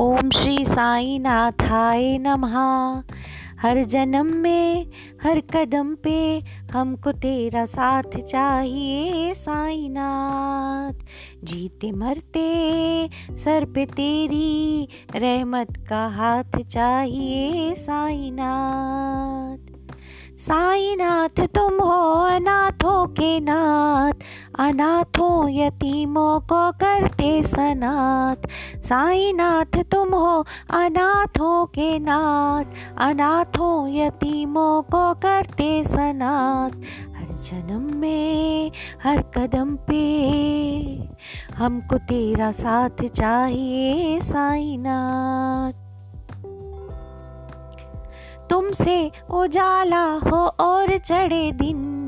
ओम श्री साई नाथाय नमः। हर जन्म में, हर कदम पे हमको तेरा साथ चाहिए साईनाथ। जीते मरते, सर पे तेरी रहमत का हाथ चाहिए साईनाथ। साईनाथ तुम हो अनाथों के नाथ अनाथों यतीमों को करते सनाथ। साईनाथ, तुम हो अनाथों के नाथ। अनाथों यतीमों को करते सनाथ। हर जन्म में, हर कदम पे हमको तेरा साथ चाहिए साईनाथ। तुमसे उजाला हो और चढ़े दिन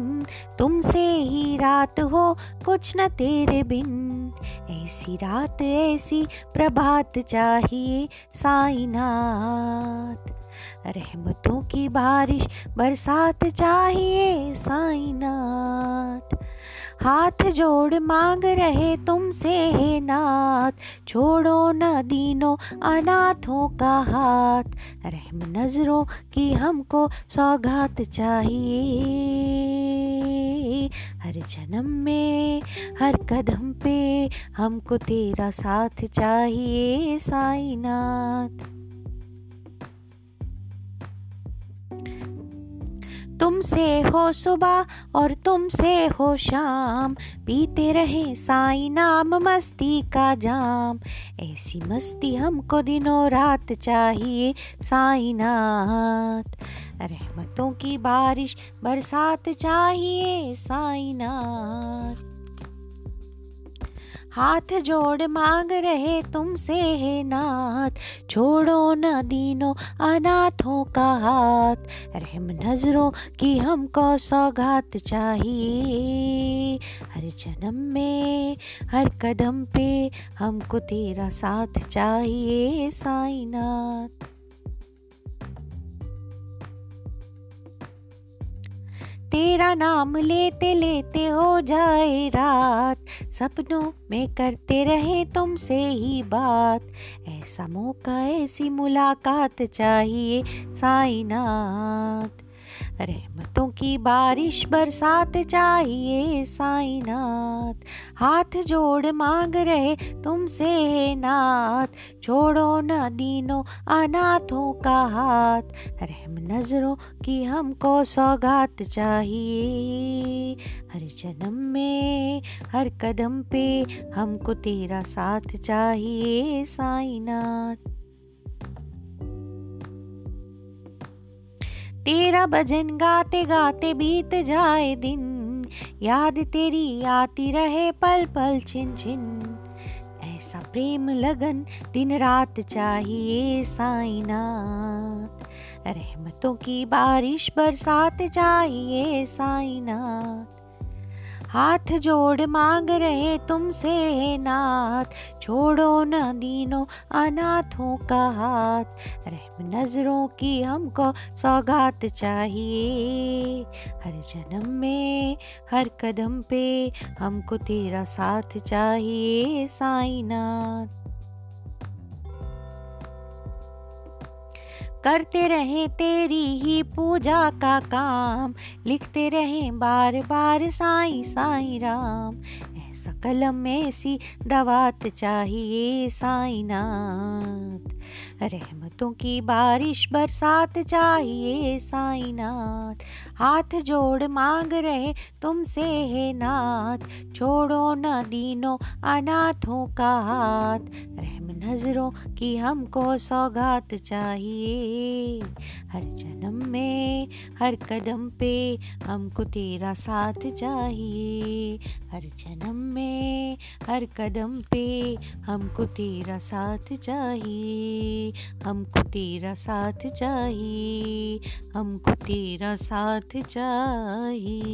तुमसे ही रात हो, कुछ न तेरे बिन। ऐसी रात, ऐसी प्रभात चाहिए साईनाथ। रहमतों की बारिश, बरसात चाहिए साईनाथ। हाथ जोड़ मांग रहे तुमसे है नाथ। छोड़ो न दीनो, अनाथों का हाथ। रहम नज़रों की हमको सौगात चाहिए। हर जन्म में हर कदम पे हमको तेरा साथ चाहिए साईनाथ। तुमसे हो सुबह और तुमसे हो शाम। पीते रहे साई नाम, मस्ती का जाम। ऐसी मस्ती हमको दिनों रात चाहिए साई नाथ। रहमतों की बारिश बरसात चाहिए साई नाथ। हाथ जोड़ मांग रहे तुमसे है नाथ। छोड़ो न दीनो अनाथों का हाथ। रहम नज़रों की हमको सौगात चाहिए। हर जन्म में, हर कदम पे हमको तेरा साथ चाहिए, साईनाथ। तेरा नाम लेते लेते हो जाए रात। सपनों में करते रहे तुमसे ही बात। ऐसा मौका, ऐसी मुलाकात चाहिए साईनाथ। रहमतों की बारिश बरसात चाहिए साईनाथ। हाथ जोड़ मांग रहे तुमसे नाथ। छोड़ो न दीनो अनाथों का हाथ। रहम नज़रों की हमको सौगात चाहिए। हर जन्म में, हर कदम पे हमको तेरा साथ चाहिए साईनाथ। तेरा भजन गाते गाते बीत जाए दिन। याद तेरी आती रहे पल पल छिन छिन। ऐसा प्रेम लगन दिन रात चाहिए साइना। रहमतों की बारिश बरसात चाहिए साईनाथ हाथ जोड़ मांग रहे तुमसे नाथ। छोड़ो न दीनो अनाथों का हाथ। रहम नज़रों की हमको सौगात चाहिए। हर जन्म में, हर कदम पे हमको तेरा साथ चाहिए, साईनाथ। करते रहे तेरी ही पूजा का काम, लिखते रहे बार बार साई साई राम। ऐसा कलम, ऐसी दवात चाहिए साई नाथ। रहमतों की बारिश बरसात चाहिए साईनाथ। हाथ जोड़ मांग रहे तुमसे है नाथ। छोड़ो न दीनो अनाथों का हाथ। रहम नज़रों की हमको सौगात चाहिए। हर जन्म में, हर कदम पे हमको तेरा साथ चाहिए। हर जन्म में, हर कदम पे हमको तेरा साथ चाहिए। हमको तेरा साथ चाहिए हमको तेरा साथ चाहिए